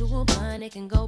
sexual it can go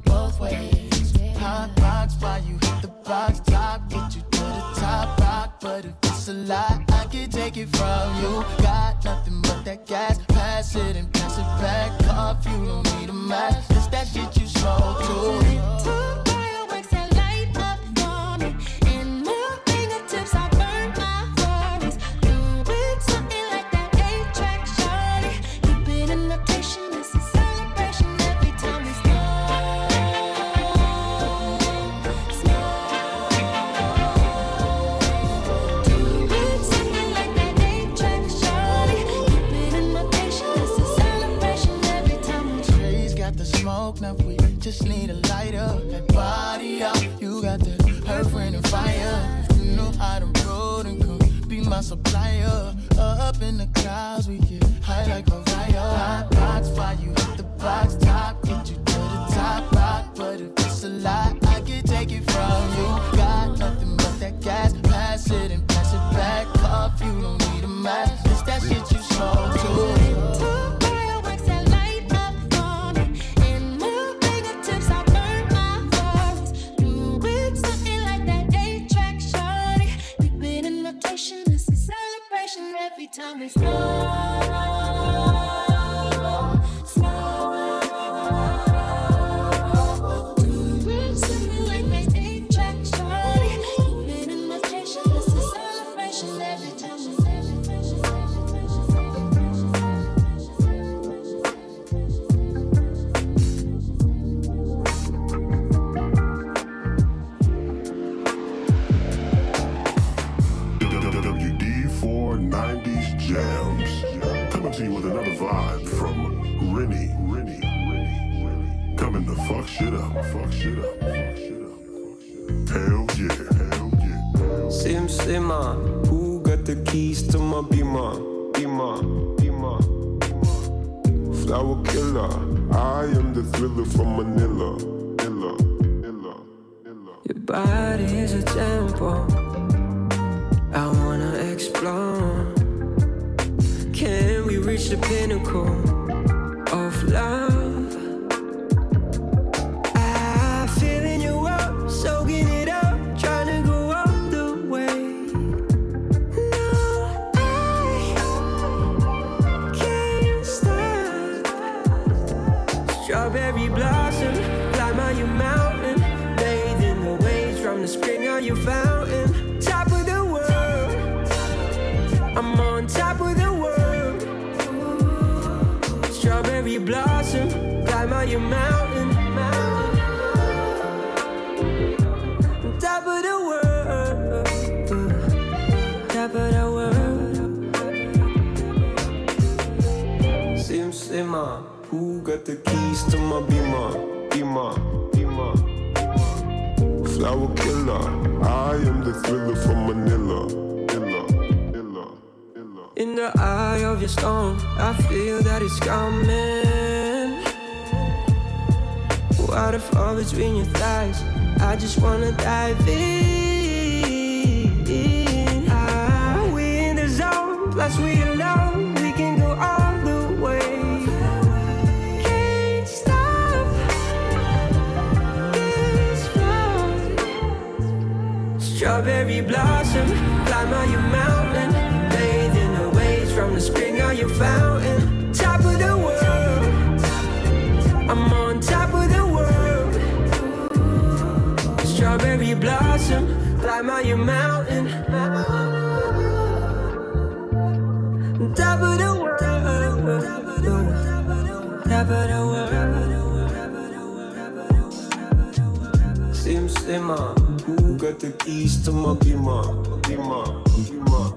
got the keys to my demon, demon, demon.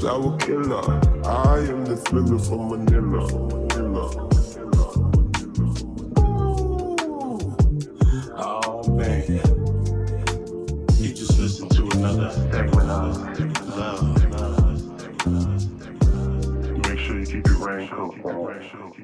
Flower killer, I am the thriller from Manila. Manila. Oh man, you just listen to another Make sure you keep your raincoat on.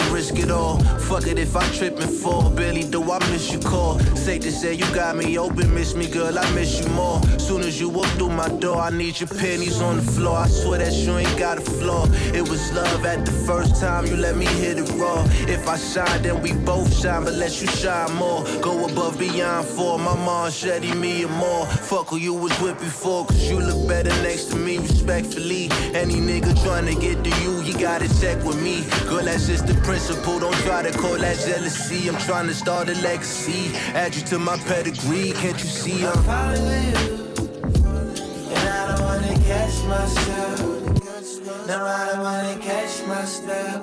To risk it all. Fuck it if I trip and fall, barely do I miss you call. Safe to say you got me open, miss me, girl, I miss you more. Soon as you walk through my door, I need your panties on the floor. I swear that you ain't got a flaw. It was love at the first time you let me hit it raw. If I shine, then we both shine, but let you shine more. Go above beyond for my mom, Shetty, me and more. Fuck who you was with before, cause you look better next to me, respectfully. Any nigga trying to get to you, you gotta check with me. Girl, that's just the principle. Don't try to call that jealousy. I'm trying to start a legacy. Add you to my pedigree. Can't you see I'm falling with you, and I don't wanna catch myself. No, I don't wanna catch myself.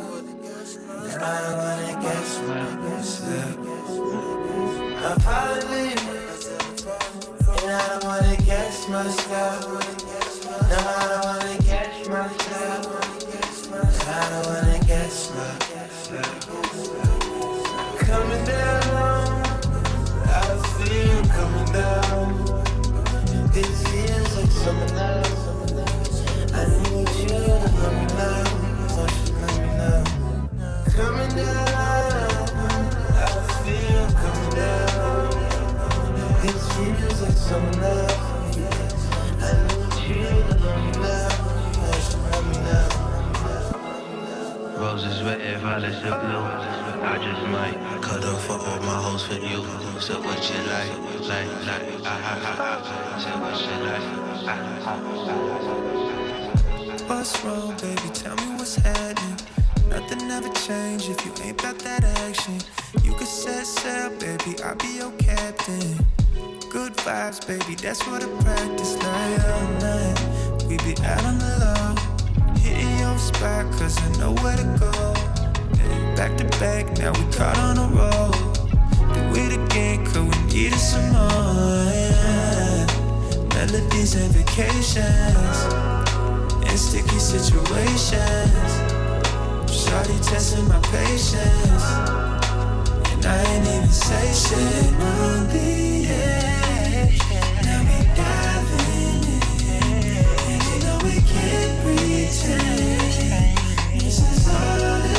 No, I don't wanna catch myself. I'm falling with you, and I don't wanna catch myself. No, I don't wanna So what you like, like, like, ah ha ha ha. So what you like, ah. What's wrong, baby? Tell me what's happening. Nothing ever change if you ain't about that action. You can set sail, baby. I'll be your captain. Good vibes, baby. That's what I practice night all night. We be out on the low, hitting your spot, cause I know where to go. Back to back, now we caught on a roll. Do it again, cause we needed some more. Melodies and vacations in sticky situations. Shawty testing my patience, and I ain't even say shit on the edge. Now we diving in, and you know we can't pretend. This is ordinary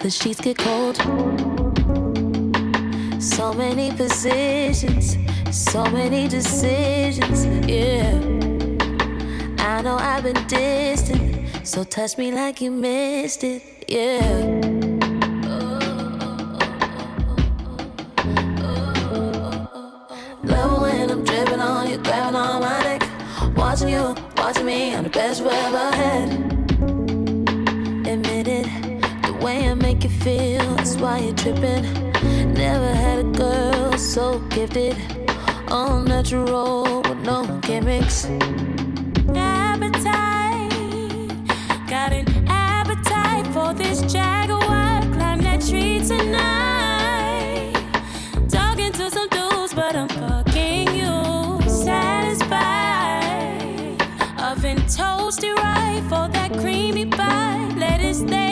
the sheets get cold. So many positions, so many decisions, yeah. I know I've been distant, so touch me like you missed it, yeah. Love when I'm dripping on you, grabbing on my neck, watching you, watching me. I'm the best you ever had. feel, that's why you're tripping. Never had a girl so gifted, all natural with no gimmicks. Appetite, got an appetite for this jaguar. Climb that tree tonight. Talking to some dudes, but I'm fucking you. Satisfied, oven toasted right for that creamy bite. Let it stay.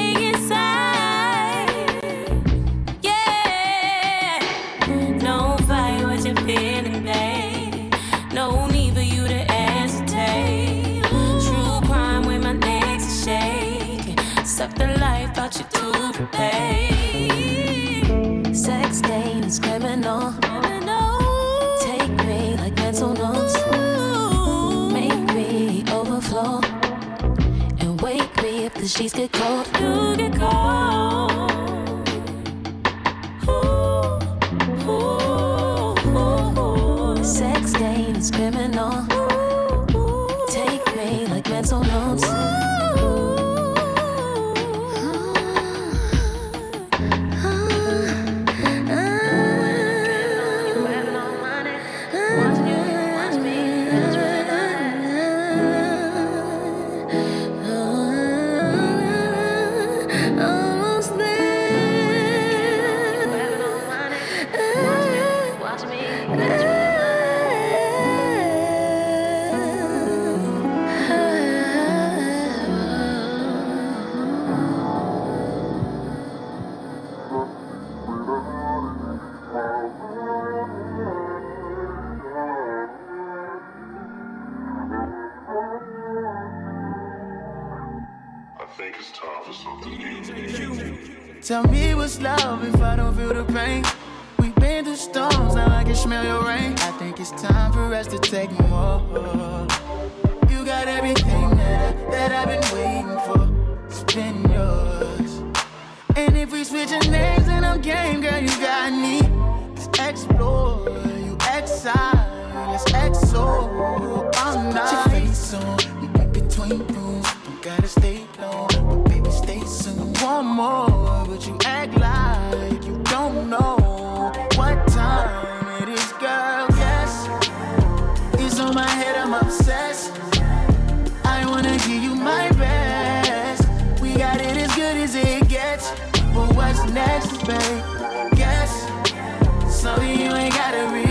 she's good cold. You got everything that, I, that I've been waiting for. It's been yours. And if we switching names, then I'm game, girl. You got me. Let's explore. You exile. Let's exo. I'm not. Put your face on. We get between rooms. Don't gotta stay long. But baby, stay soon. One more, but you act like you don't know. next to babe. Guess, so you ain't gotta read.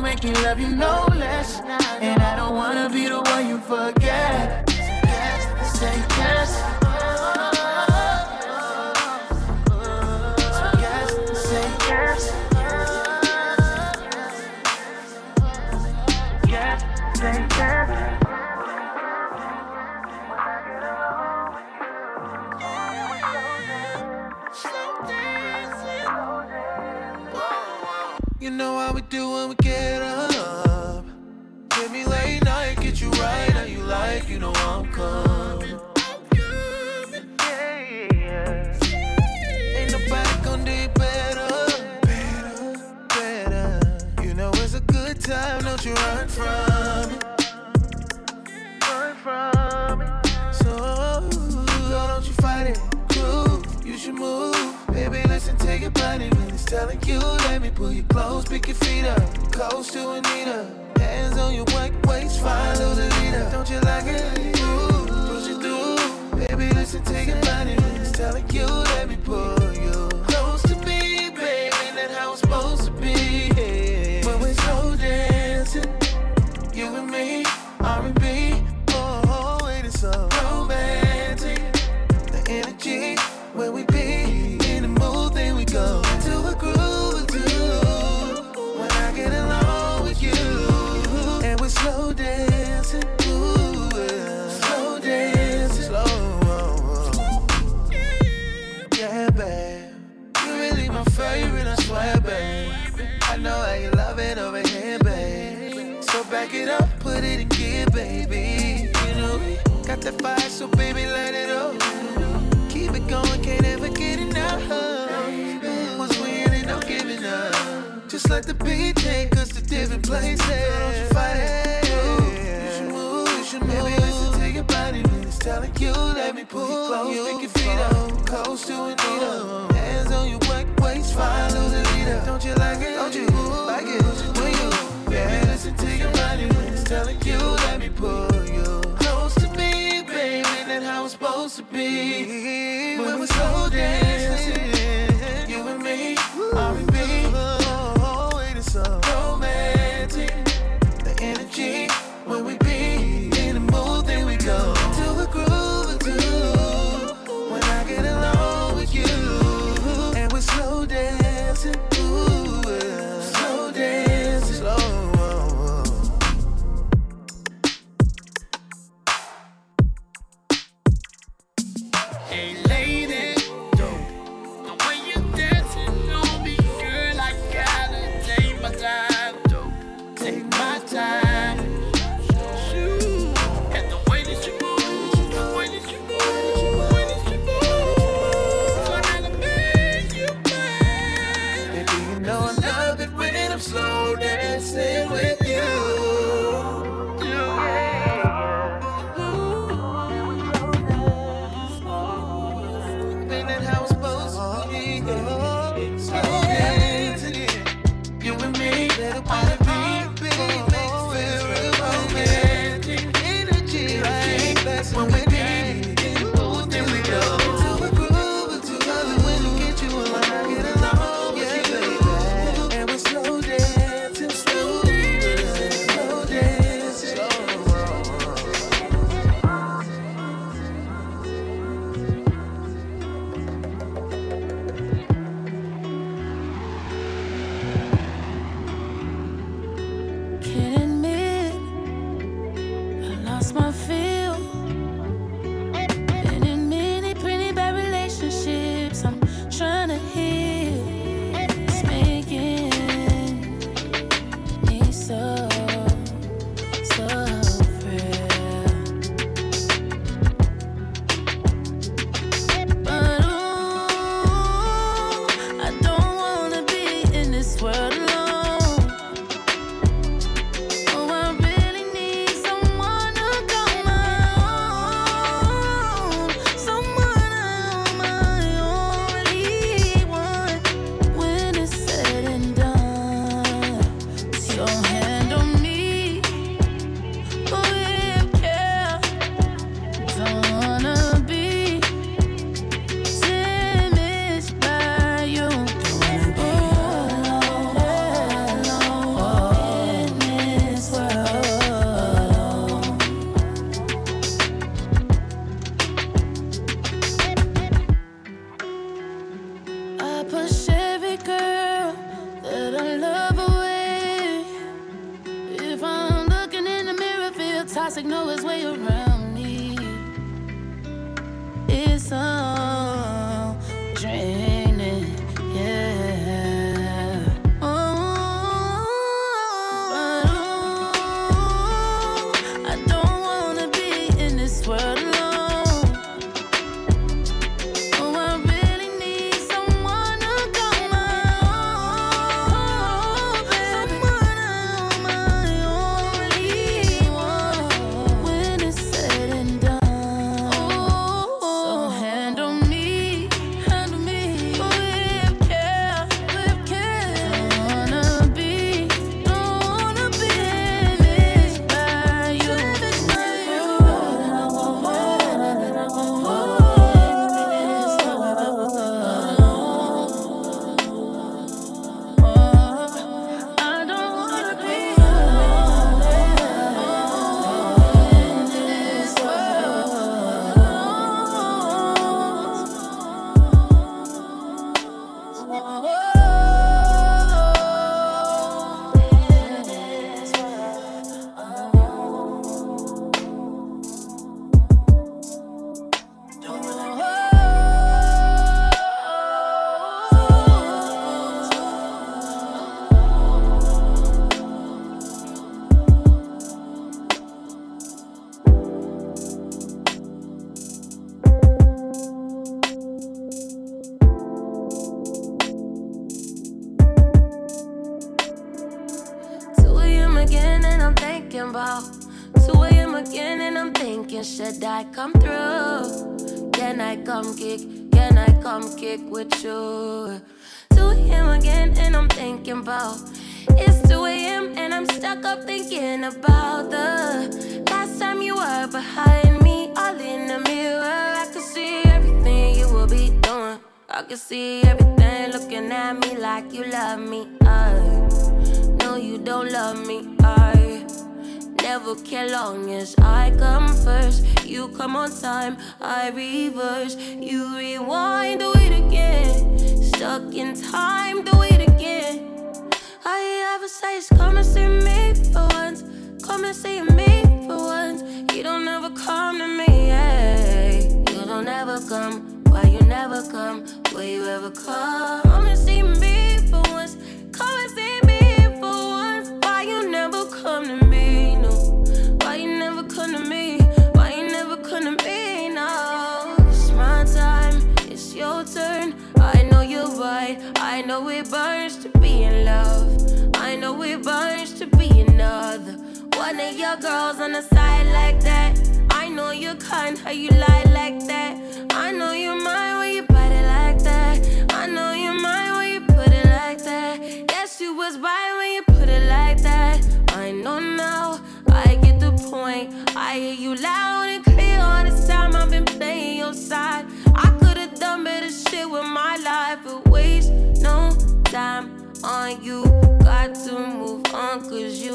make me love you no less. And I don't wanna be the one you forget. Your body, when it's telling you, let me pull you close, pick your feet up, close to Anita. Hands on your white waist, follow the leader. Don't you like it? Ooh, push it through. Baby, listen, take your body, when it's telling you, let me pull. the so baby, light it up. Keep it going, can't ever get enough. Once we in it, no giving up. Just like the beat take us to different places. Girl, don't you fight it. Should move, you should move. Baby, listen to your body when it's telling you, let me pull you close, you pick your feet up, close to an needle. Hands on your work, waist, fine, lose a leader. Don't you like it? Don't you like it? When you, baby, listen to your body when it's telling you. be when we're so damn.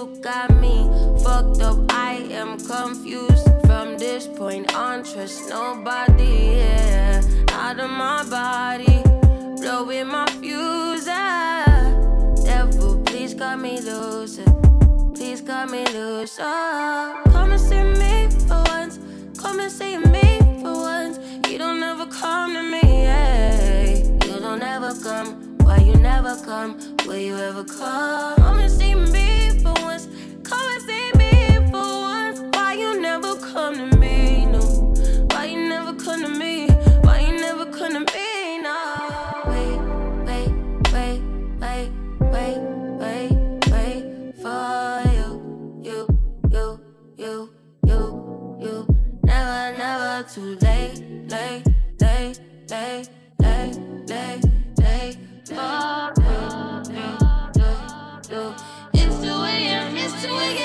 You got me fucked up. I am confused from this point on. Trust nobody, yeah. Out of my body, blowing my fuse. Devil, please cut me loose. Please cut me loose. Oh. Come and see me for once. Come and see me for once. You don't ever come to me, hey. You don't ever come. Why you never come? Will you ever come? Come and see me come to me? No, why you never come to me? Why you never come to me? No, wait, wait, wait, wait, wait, wait, wait for you, you, you, you, you, you. Never, never too late, late, late, late, late, late, late for you, you, you, you. It's 2 a.m., it's 2 a.m.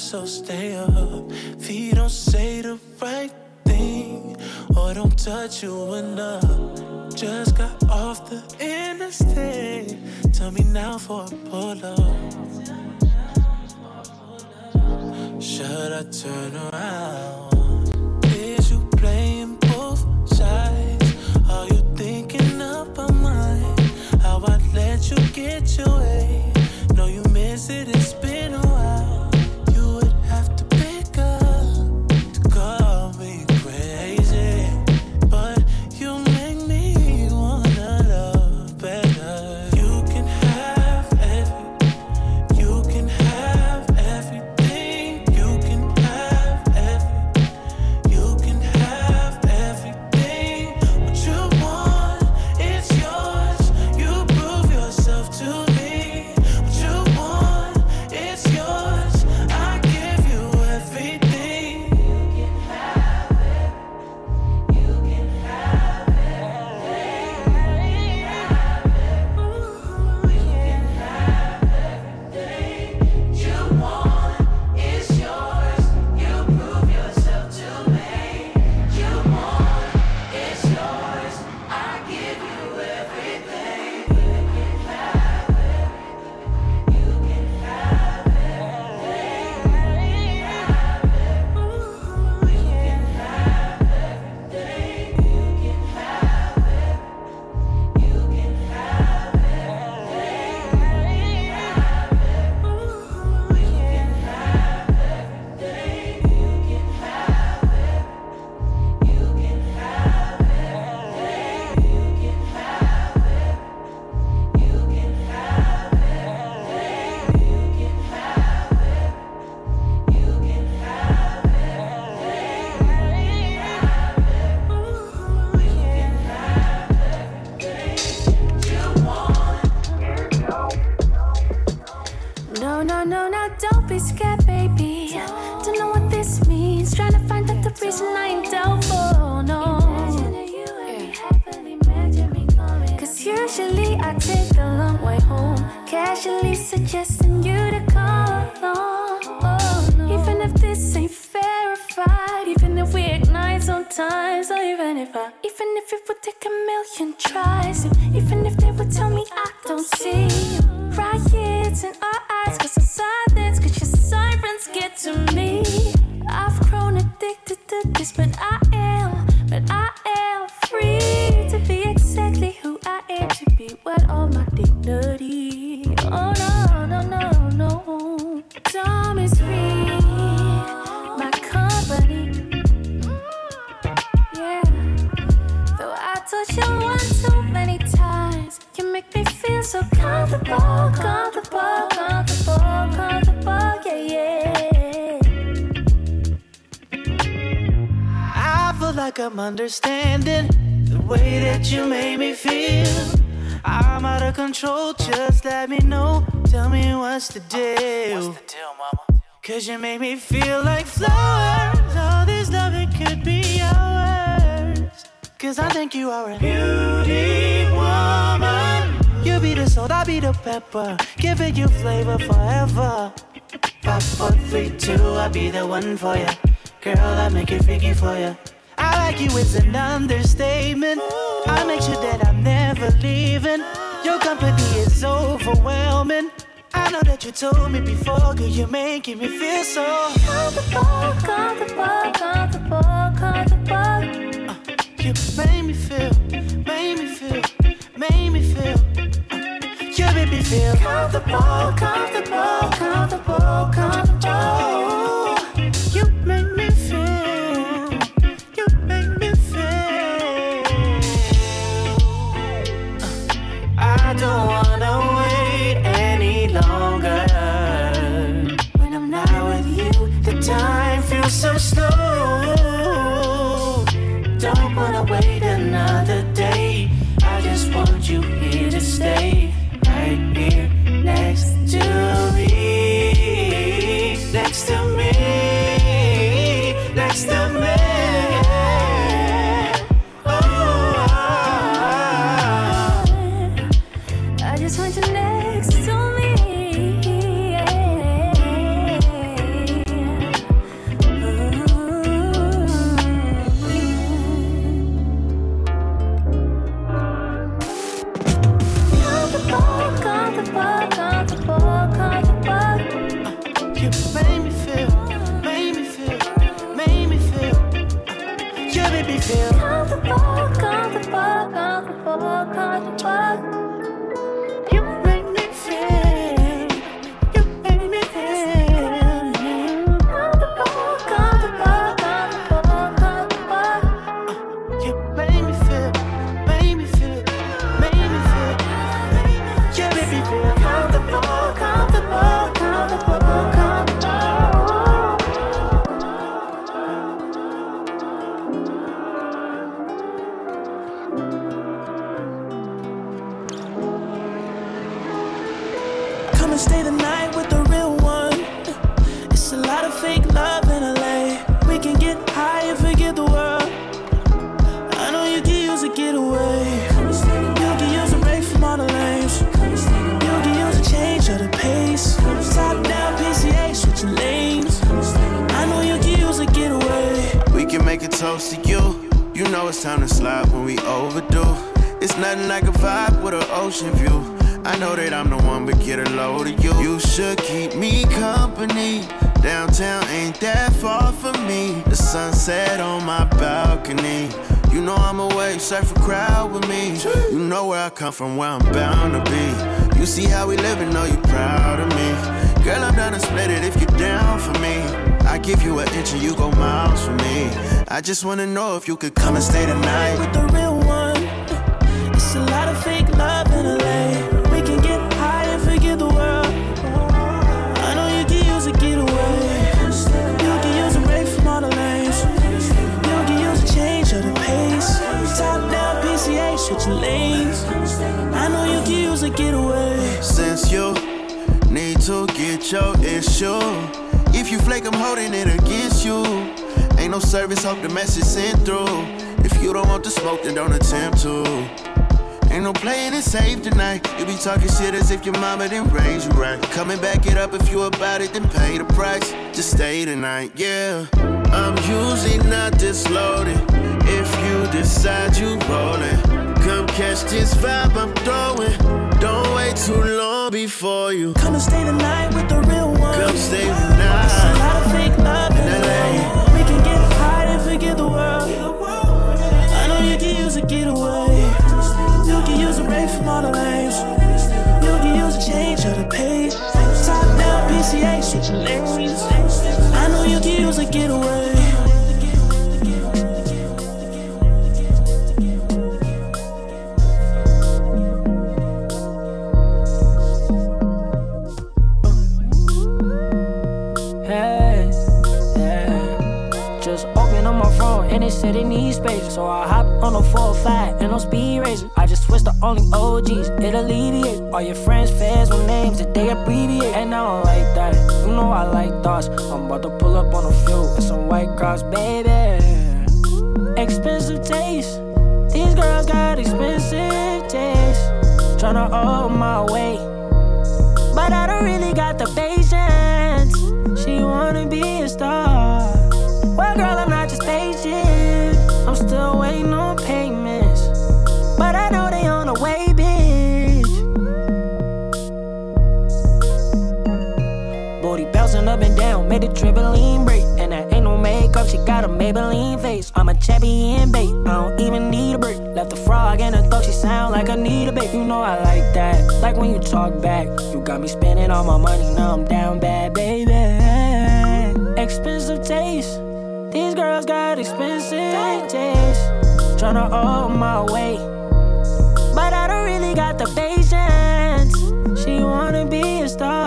side, so stay up. If Feet don't say the right thing or don't touch you enough. Just got off the interstate. Tell me now for a pull up. Should I turn around? Is you playing both sides? Are you thinking about mine? How I let you get your way? Know you miss it, it's Cause I think you are a beauty woman. You be the salt, I be the pepper. Giving you flavor forever. Five, four, three, two, I'll be the one for ya. Girl, I make it freaky for ya. I like you is an understatement. I make sure that I'm never leaving. Your company is overwhelming. I know that you told me before, girl, you're making me feel so Comfortable, comfortable, comfortable, comfortable. You made me feel, made me feel, made me feel. You made me feel Comfortable, comfortable, comfortable, comfortable. You make me feel, you make me feel. Uh, I don't wanna wait any longer. When I'm not with you, the time feels so slow. You here to stay, know it's time to slide when we overdo. It's nothing like a vibe with an ocean view. I know that I'm the one, but get a load of you. You should keep me company. Downtown ain't that far from me. The sunset on my balcony. You know I'm a wave surfer crowd with me. You know where I come from, where I'm bound to be. You see how we living, know you proud of me. Girl, I'm down to split it if you're down for me. I give you an inch and you go miles for me. I just wanna know if you could come and stay tonight. with the real one. It's a lot of fake love in LA. We can get high and forget the world. I know you can use a getaway. You can use a break from all the lanes. You can use a change of the pace. Top down PCH, switching lanes. I know you can use a getaway. Since you need to get your issue. If you flake, I'm holding it against you. Ain't no service, hope the message sent through. If you don't want the smoke, then don't attempt to. Ain't no playing it safe tonight. You be talking shit as if your mama didn't raise you right. Coming back it up if you about it, then pay the price. Just stay tonight, yeah. I'm usually not this loaded. If you decide you rollin', come catch this vibe I'm throwing. Too long before you come and stay the night with the real one. Come stay the night. It's a lot of fake love in LA. We can get high and forget the world. I know you can use a getaway. You can use a break from all the lanes. You can use a change of the page. Top down PCH, switching lanes. I know you can use a getaway. Said they need space. So I hop on a 405 and I'm speed racing. I just switched the only OGs, it alleviates All your friends, fans with names that they abbreviate. And I don't like that. You know I like thoughts. I'm about to pull up on a few and some white crocs, baby. Expensive taste. These girls got expensive taste. Tryna hold my weight. But I don't really got the patience. She wanna be a star. The trampoline break. And that ain't no makeup, she got a Maybelline face. I'm a champion babe. I don't even need a break. Left a frog in her throat, she sound like I need a bait. You know I like that, like when you talk back. You got me spending all my money, now I'm down bad, baby. Expensive taste. These girls got expensive taste. Tryna hold my weight. But I don't really got the patience. She wanna be a star.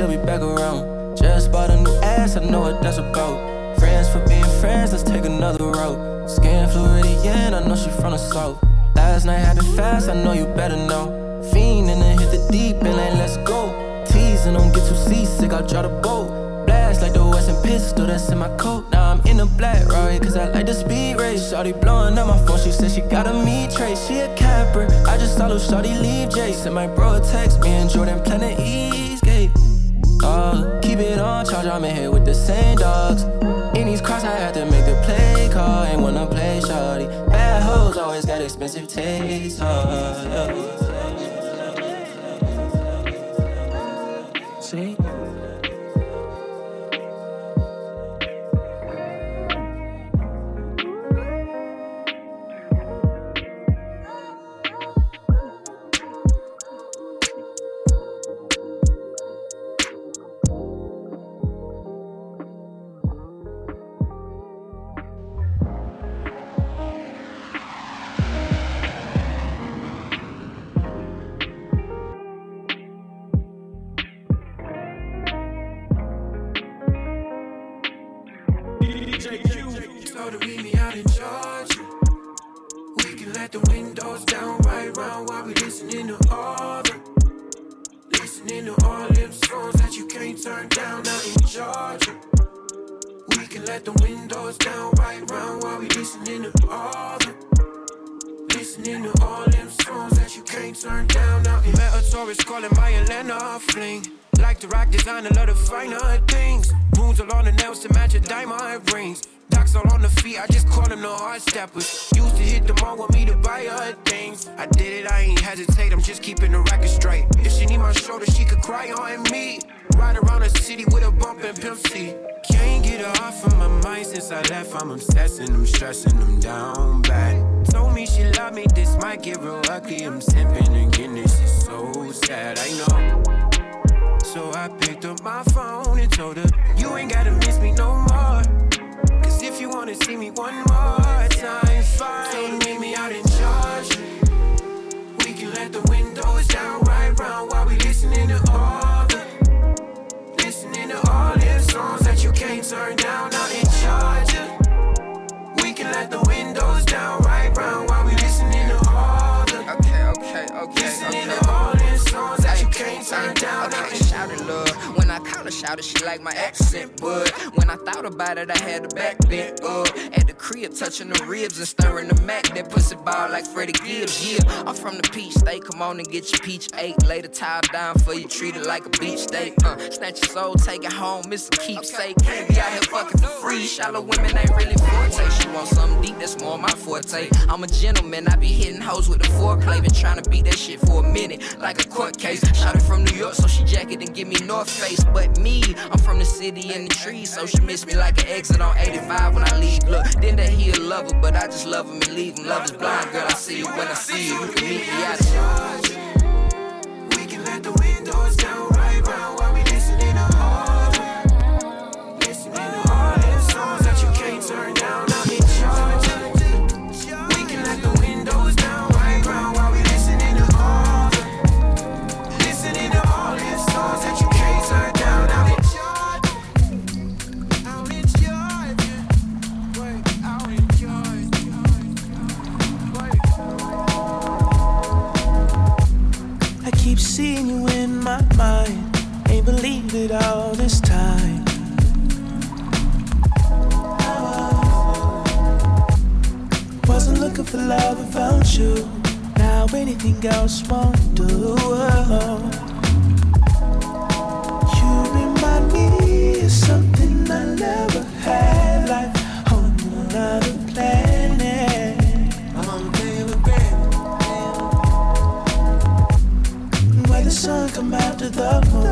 She'll be back around. Just bought a new ass, I know what that's about. Friends for being friends, let's take another route. Skin Floridian, I know she from the south. Last night it fast, I know you better know. Fiend and hit the deep and then let's go. Teasing, don't get too seasick, I'll draw the boat. Blast like the Western pistol that's in my coat. Now I'm in a black right? cause I like the speed race. Shawty blowing up my phone, she said she got a me trace. She a capper, I just saw little Shawty leave Jason. My bro text me and Jordan Planet Eastgate. Uh, keep it on charge, I'm in here with the same dogs. In these cars, I had to make the play call. Ain't wanna play shawty. Bad hoes always got expensive taste. See? the nails to match a diamond rings. Docs all on the feet, I just call them the hard steppers. Used to hit them all, with me to buy her things. I did it, I ain't hesitate, I'm just keeping the record straight. If she need my shoulder, she could cry on me. Ride around the city with a bump and pimp C. Can't get her off of my mind since I left. I'm obsessing, I'm stressing, I'm down bad. Told me she loved me, this might get real ugly. I'm simping again, this is so sad, I know. So I picked up my phone and told her, You ain't gotta miss me no more. Cause if you wanna see me one more time, fine. So meet me out in Georgia. We can let the windows down right round while we listening to all the, listening to all the songs that you can't turn down out in Georgia. We can let the windows down right round while we listening to all the, okay, okay, okay, listening okay. to all the songs that you can't turn down out in it, love. When I call her, shout it, she like my accent, but when I thought about it, I had the back bent up. At the crib, touching the ribs and stirring the mac. That pussy ball like Freddie Gibbs. Yeah, I'm from the peach state. Come on and get your peach eight. Lay the towel down for you, treat it like a beach state. Uh, snatch your soul, take it home, it's a keepsake. Can't be out here fucking for free. Shallow women ain't really forte. She want something deep, that's more my forte. I'm a gentleman, I be hitting hoes with the foreplay. Been trying to beat that shit for a minute, like a court case. Shot it from New York, so she jacket and give me North Face. But me, I'm from the city and the trees, so she miss me like an exit on 85 when I leave. Look, then that he a lover, but I just love him and leave him. Love is blind, girl. I see you when I see you. You can meet me out of We can let the windows down It all this time. Wasn't looking for love and found you. Now anything else won't do. You remind me of something I never had. Life on another planet. I'm on favorite Where the sun come after the moon is how I'm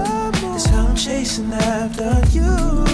chasing after you.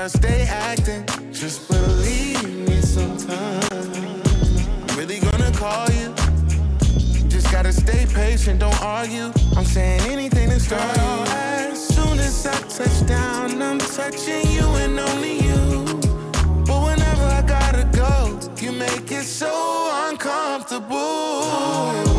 Swear I stay acting. Just believe me sometimes. I'm really gonna call you. Just gotta stay patient, don't argue. I'm saying anything to start you. As soon as I touch down, I'm touching you and only you. But whenever I gotta go, you make it so uncomfortable.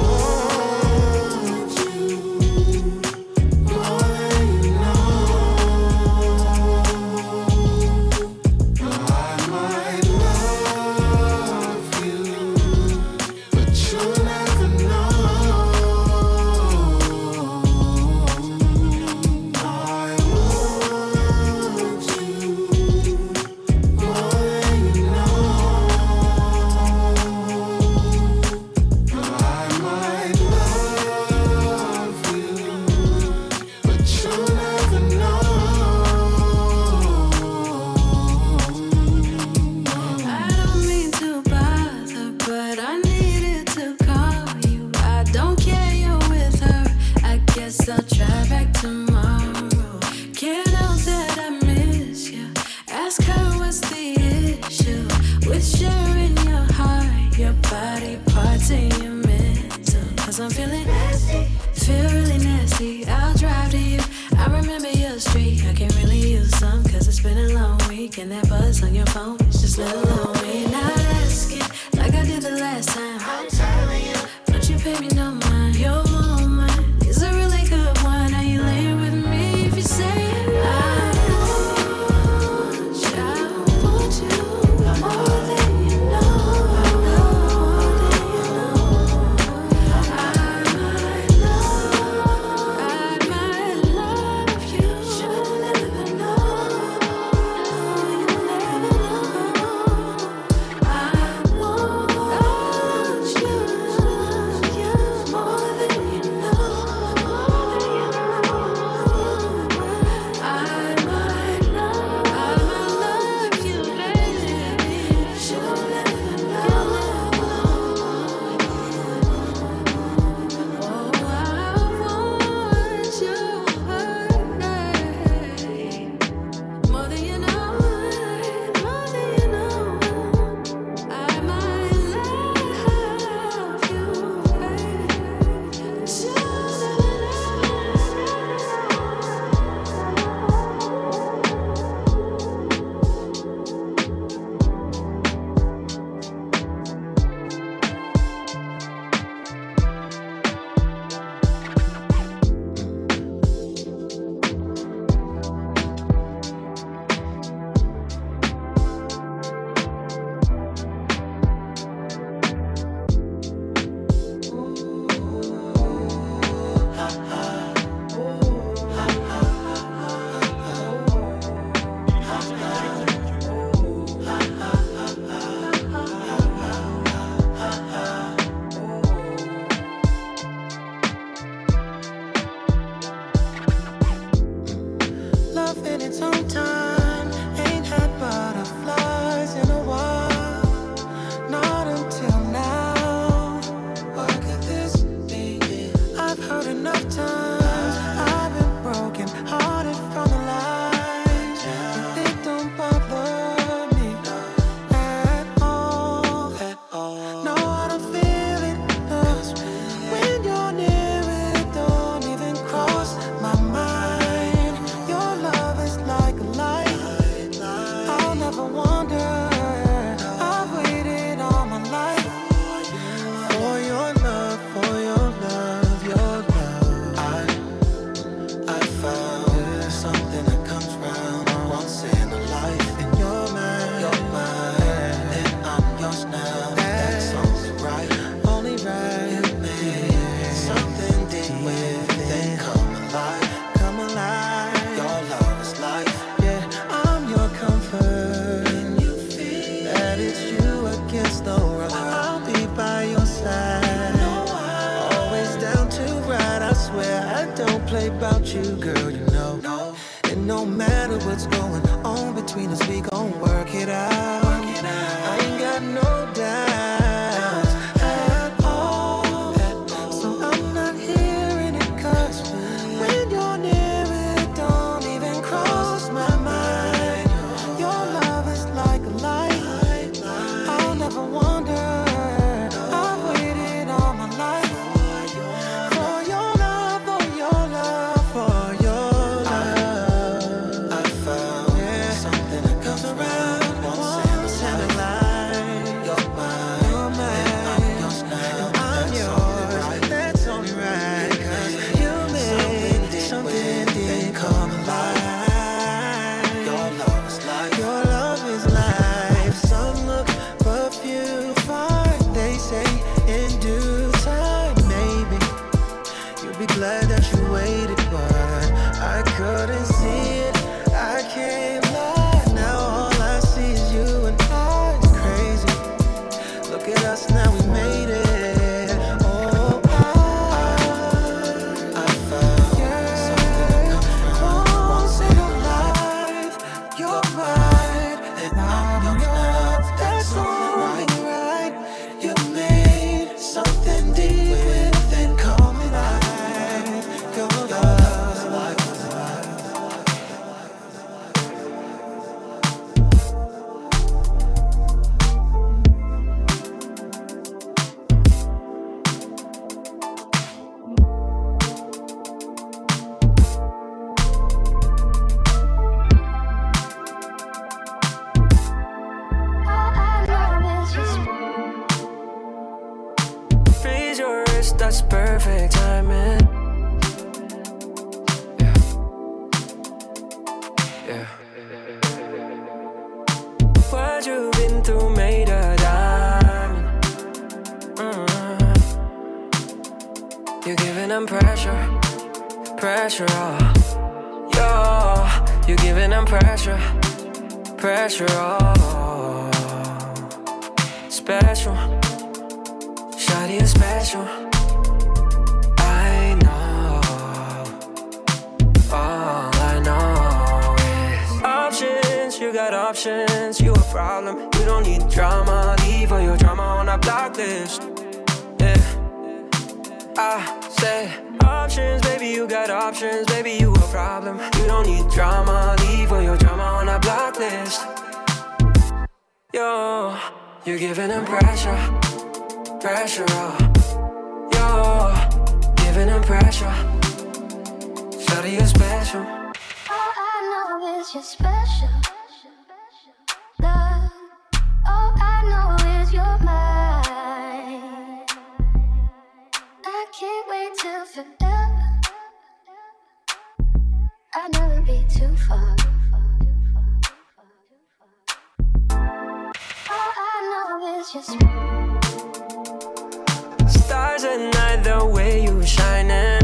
You're shining.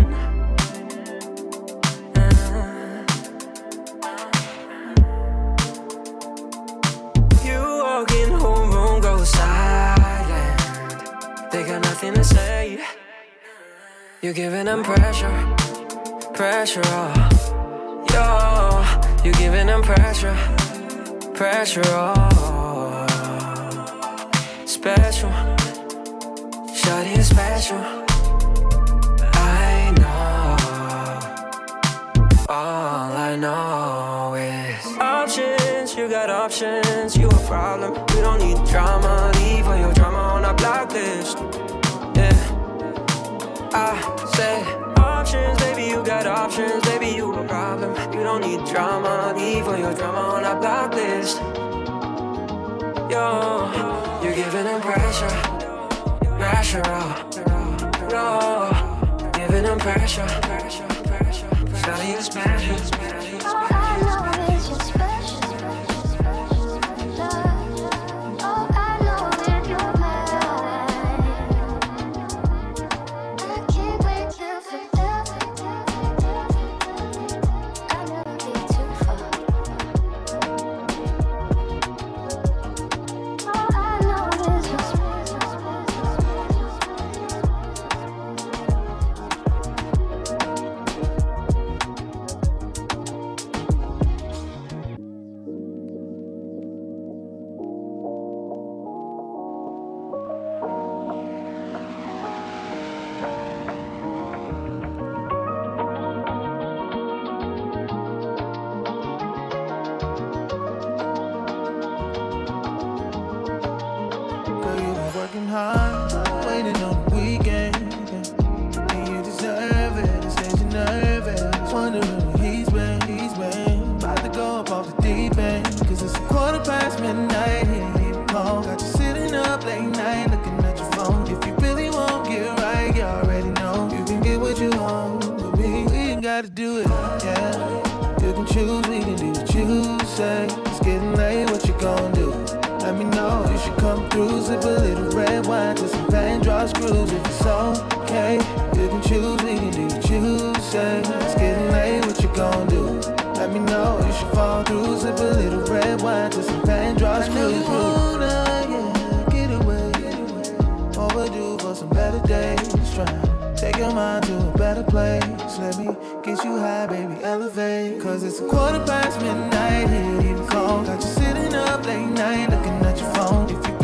You walk in home, go silent. They got nothing to say. You're giving them pressure, pressure. Oh. Yo, you're giving them pressure, pressure. Oh. Special. Shawty is special. I know. All I know is options. You got options. You a problem. You don't need drama. Leave all your drama on a block list. Yeah. I said options, baby. You got options, baby. You a problem. You don't need drama. Leave all your drama on a block list. Yo, you're giving them pressure pressure, oh, no, giving them pressure, pressure, pressure. Shawty is special, Gotta do it, yeah. You can choose, we can do what you say. It's getting late, what you gonna do? Let me know you should come through. Sip a little red wine to some pain, draw screws if it's okay. You can choose, we can do what you say. It's getting late, what you gonna do? Let me know you should fall through. Sip a little red wine to some pain, draw screws. I wanna, yeah, get away. Overdue for some better days. Trying take your mind to a better place. Let me get you high, baby, elevate. Cause it's a quarter past midnight, here even cold. Got you sitting up late night looking at your phone. If you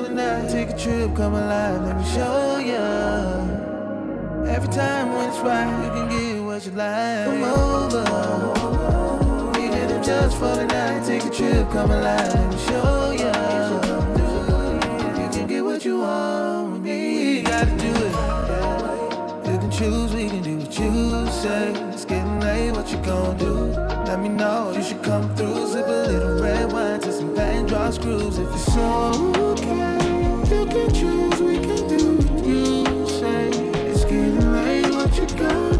even if for the night. Take a trip, come alive, let me show ya. Every time when it's right, you can get what you like. Come over. Even if just for the night, take a trip, come alive, let me show ya. You can get what you want with me. You gotta do it. You can choose, we can do what you say. It's getting late, what you gonna do? Let me know, you should come through. Sip a little draw screws. If it's okay, you can choose, we can do what you say. It's getting late, what you gonna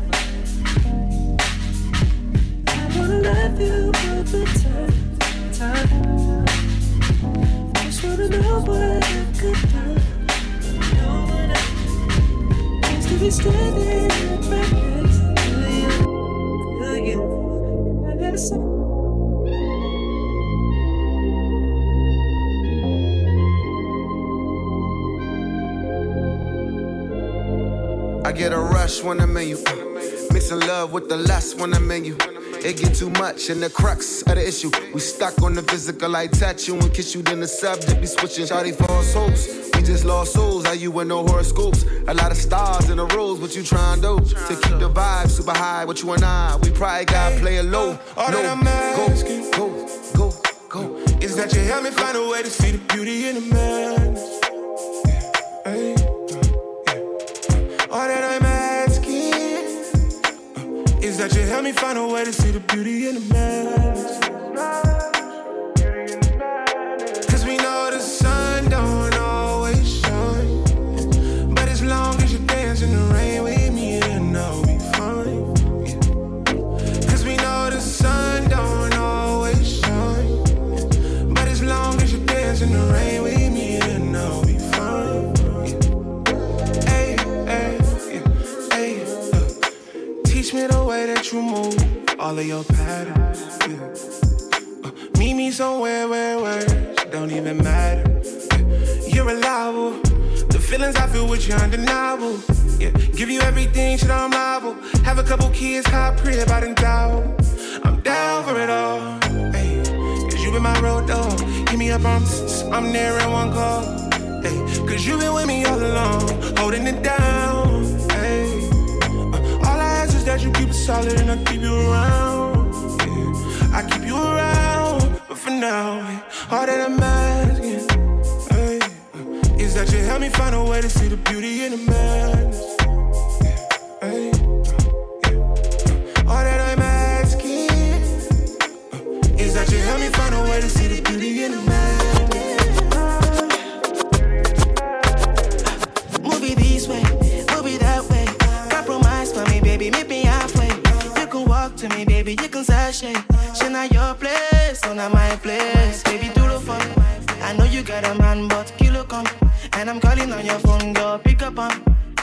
I get a rush when I'm in you. Mixing love with the lust when I'm in you. It get too much and the crux of the issue. We stuck on the physical, I touch you and kiss you, then the subject be switching. Shawty false hopes. We just lost souls, are you with no horoscopes? A lot of stars in the rows, what you trying to do? To keep the vibe super high, what you and I, we probably gotta play it low. Uh, all no, that I'm asking go, go, go, go. is that you help me find a way to see the beauty in the madness. That you help me find a way to see the beauty in the madness. All of your patterns. Yeah. Uh, meet me somewhere where words don't even matter. Yeah. You're reliable. The feelings I feel with you undeniable. Yeah, give you everything, shit, I'm liable. Have a couple kids, hot crib, I done doubt. I'm down for it all. Hey, cause you been my road dog. Hit me up, I'm, I'm there in one call. Hey, cause you been with me all along, holding it down. Is that you keep it solid and I keep you around. Yeah, I keep you around, but for now, all that I'm asking hey, is that you help me find a way to see the beauty in the madness.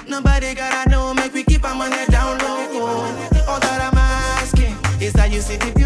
Nobody gotta know, make we keep our money down low. All that I'm asking is that you see the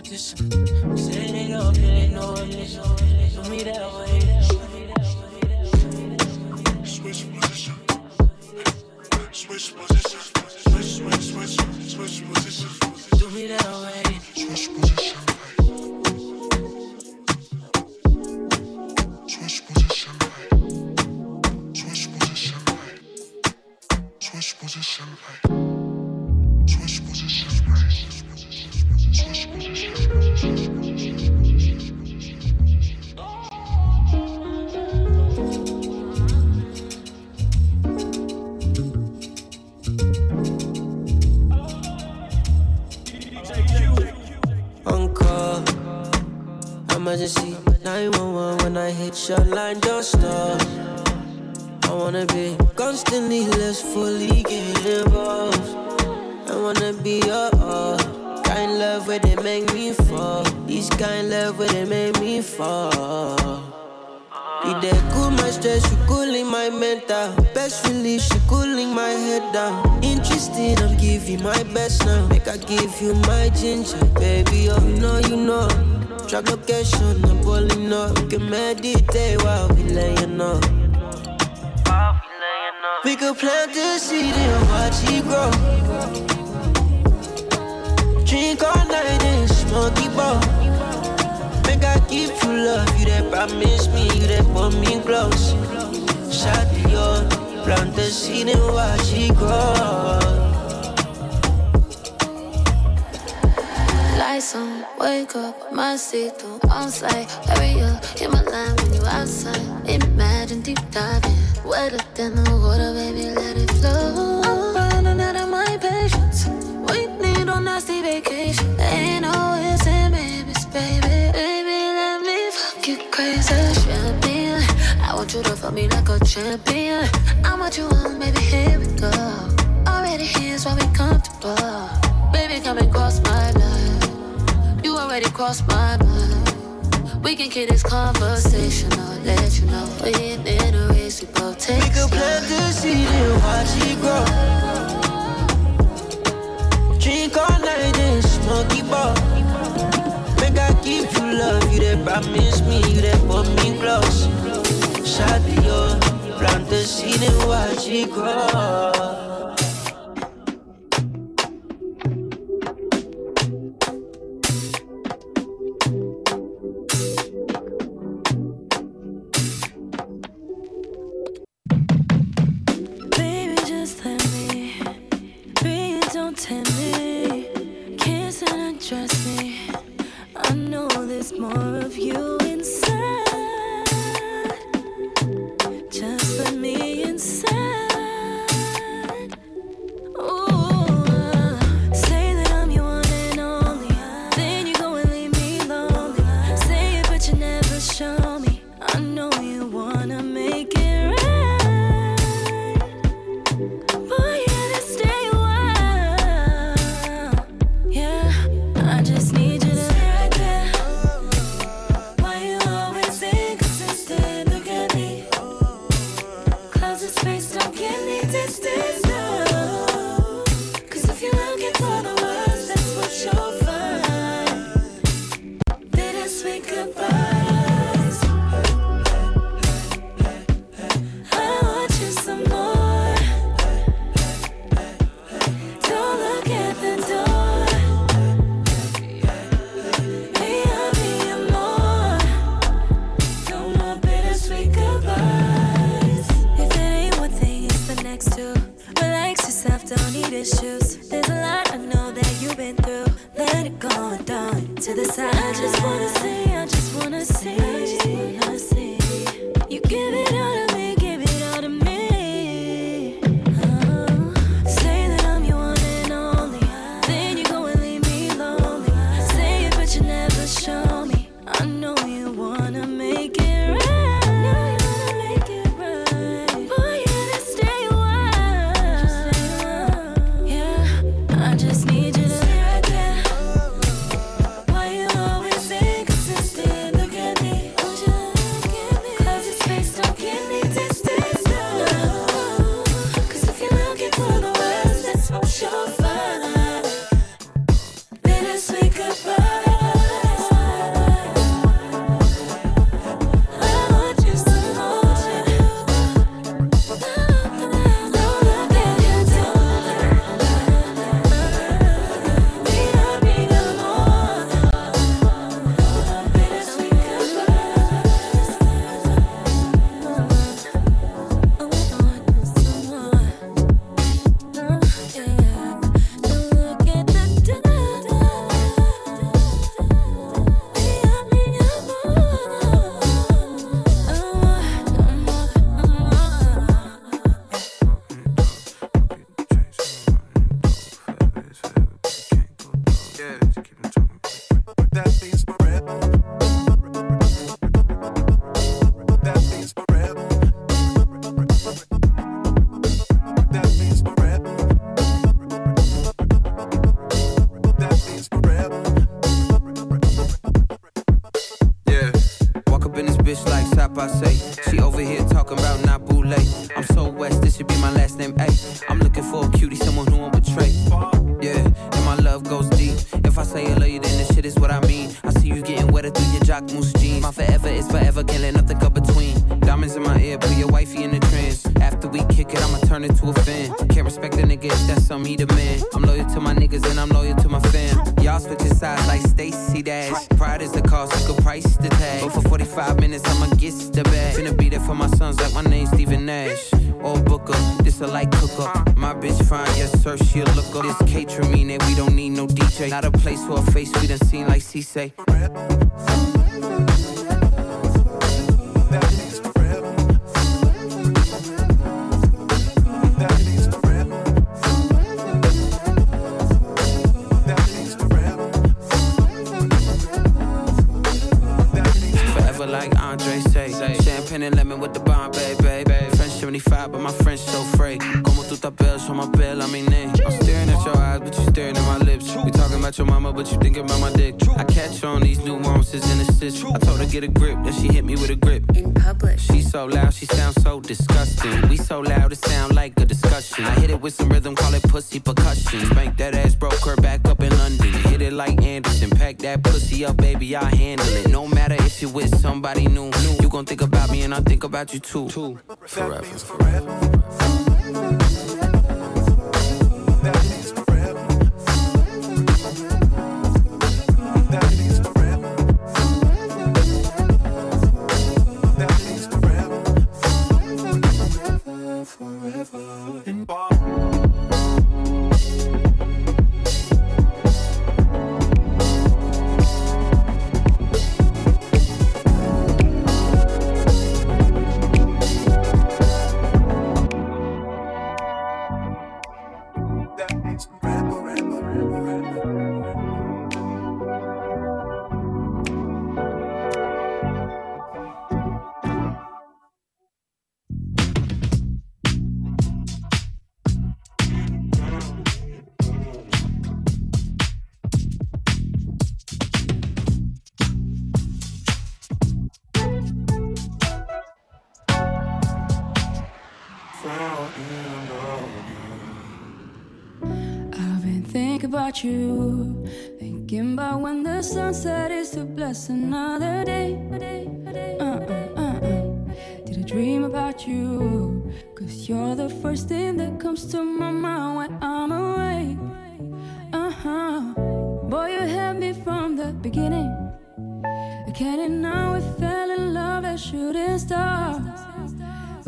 correct position. It up, it ain't no illusion. Do me that way. Switch position. Switch position. Switch, switch, switch, switch position. Do me that way. Make I give you my ginger, baby. Oh, you know, you know. Track location, I'm pulling up. We can meditate while we laying up. We could plant the seed and watch it grow. Drink all night and smoke it ball. Make I give you love, you that promise me, you that put me close. Shot the yo, plant the seed and watch it grow. On, wake up, my through on sight. Hurry up, hit my line when you outside. Imagine deep diving, wetter than the water, baby, let it flow. I'm running out of my patience. We need a nasty vacation. Ain't no ifs baby. Baby, let me fuck you crazy. Champagne, I want you to fuck me like a champion. I'm what you want, baby, here we go. Already here's why we comfortable. Baby, come and cross my already crossed my mind. We can keep this conversation. I'll let you know. We ain't in a race, we both take We could plant the seed and watch it grow. Drink all night and smoke it ball. Make I give you love, you that promise me, you that put me close. Shot oh, the yo, plant the seed and watch it grow. you two. two. bless another day. Uh, uh, uh, Did I dream about you? Cause you're the first thing that comes to my mind when I'm away. Uh huh. Boy, you had me from the beginning. I can't deny we fell in love at shooting stars.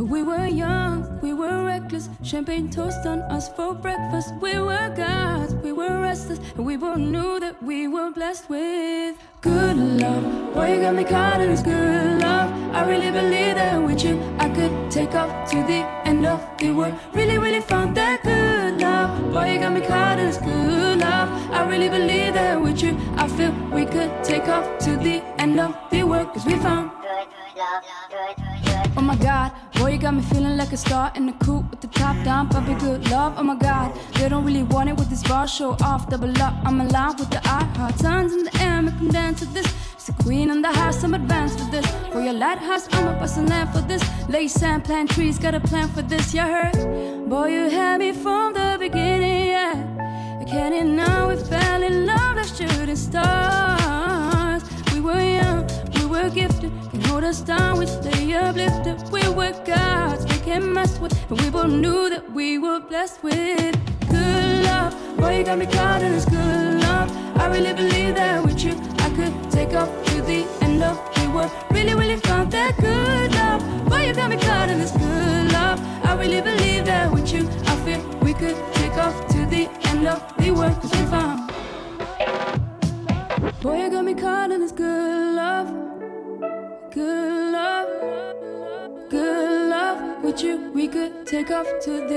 We were young, we were reckless. Champagne toast on us for breakfast. We were gods, we were restless, and we both knew that we were blessed with good love. Boy, you got me caught in this good love. I really believe that with you, I could take off to the end of the world. Really, really found that good love. Boy, you got me caught in this good love. I really believe that with you, I feel we could take off to the end of the world. Cause we found good love. Good, good. Oh my god, boy, you got me feeling like a star in the coupe with the top down, puppy good love. Oh my god, they don't really want it with this bar show off, double up. I'm alive with the eye heart, tons in the air, make them dance to this. It's the queen in the house, I'm advanced for this. For your lighthouse, I'm a bustin' land for this. Lay sand, plant trees, got a plan for this, you heard? Boy, you had me from the beginning, yeah. I can't deny we fell in love like shooting stars. We were young, were gifted, can hold us down, we stay uplifted. We were gods, we can't mess with, and we both knew that we were blessed with good love. Boy, you got me caught in this good love. I really believe that with you, I could take off to the end of the world. Really, really found that good love. Boy, you got me caught in this good love. I really believe that with you, I feel we could take off to the end of the world. Cause we found. Boy, you got me caught you, we could take off to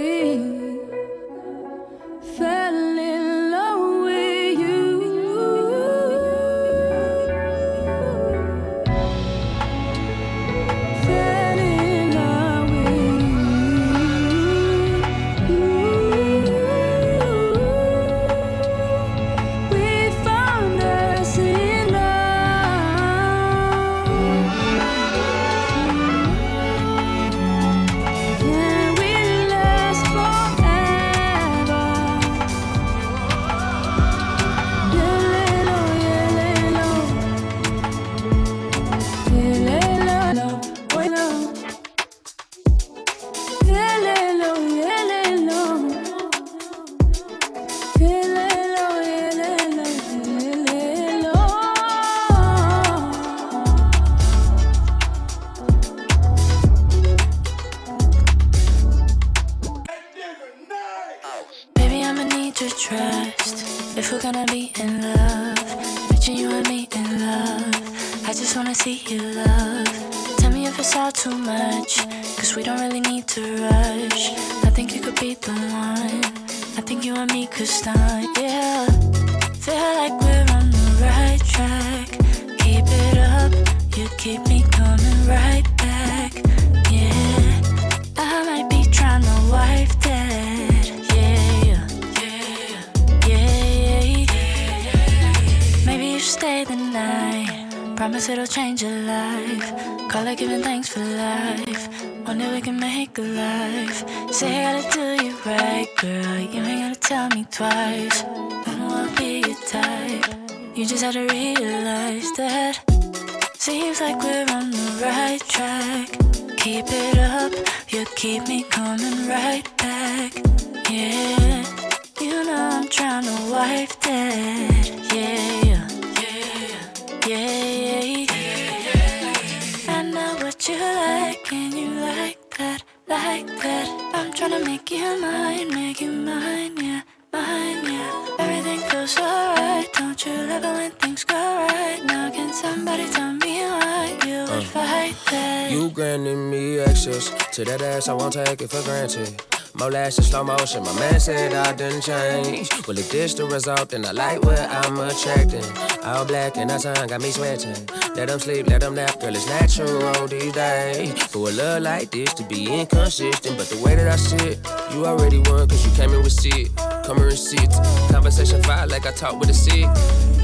to that ass, I won't take it for granted. More lashes, slow motion, my man said I didn't change. Well, if this the result, then I like what I'm attracting. All black and that sun got me sweating. Let them sleep, let them nap, girl, it's natural these days. For a love like this to be inconsistent, but the way that I sit, you already won, cause you came in with sit. Come here and. Conversation fire like I talk with a sick.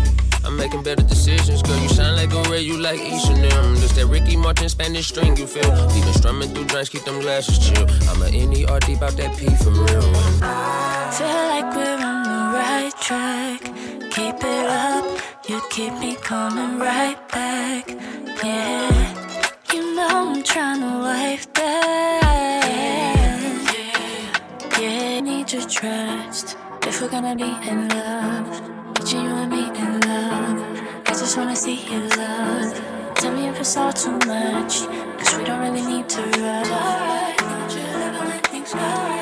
I'm making better decisions, girl. You shine like a ray, you like each and them. Just that Ricky Martin Spanish string, you feel. Even strumming through drinks, keep them glasses chill. I'm a deep out that P for real. Feel like we're on the right track. Keep it up, you keep me coming right back. Yeah, you know I'm trying to wife that. Yeah, yeah, need your trust. If we're gonna be in love, between you and me in love, just wanna see your love. Tell me if it's all too much, cause we don't really need to rush. Just wanna things right.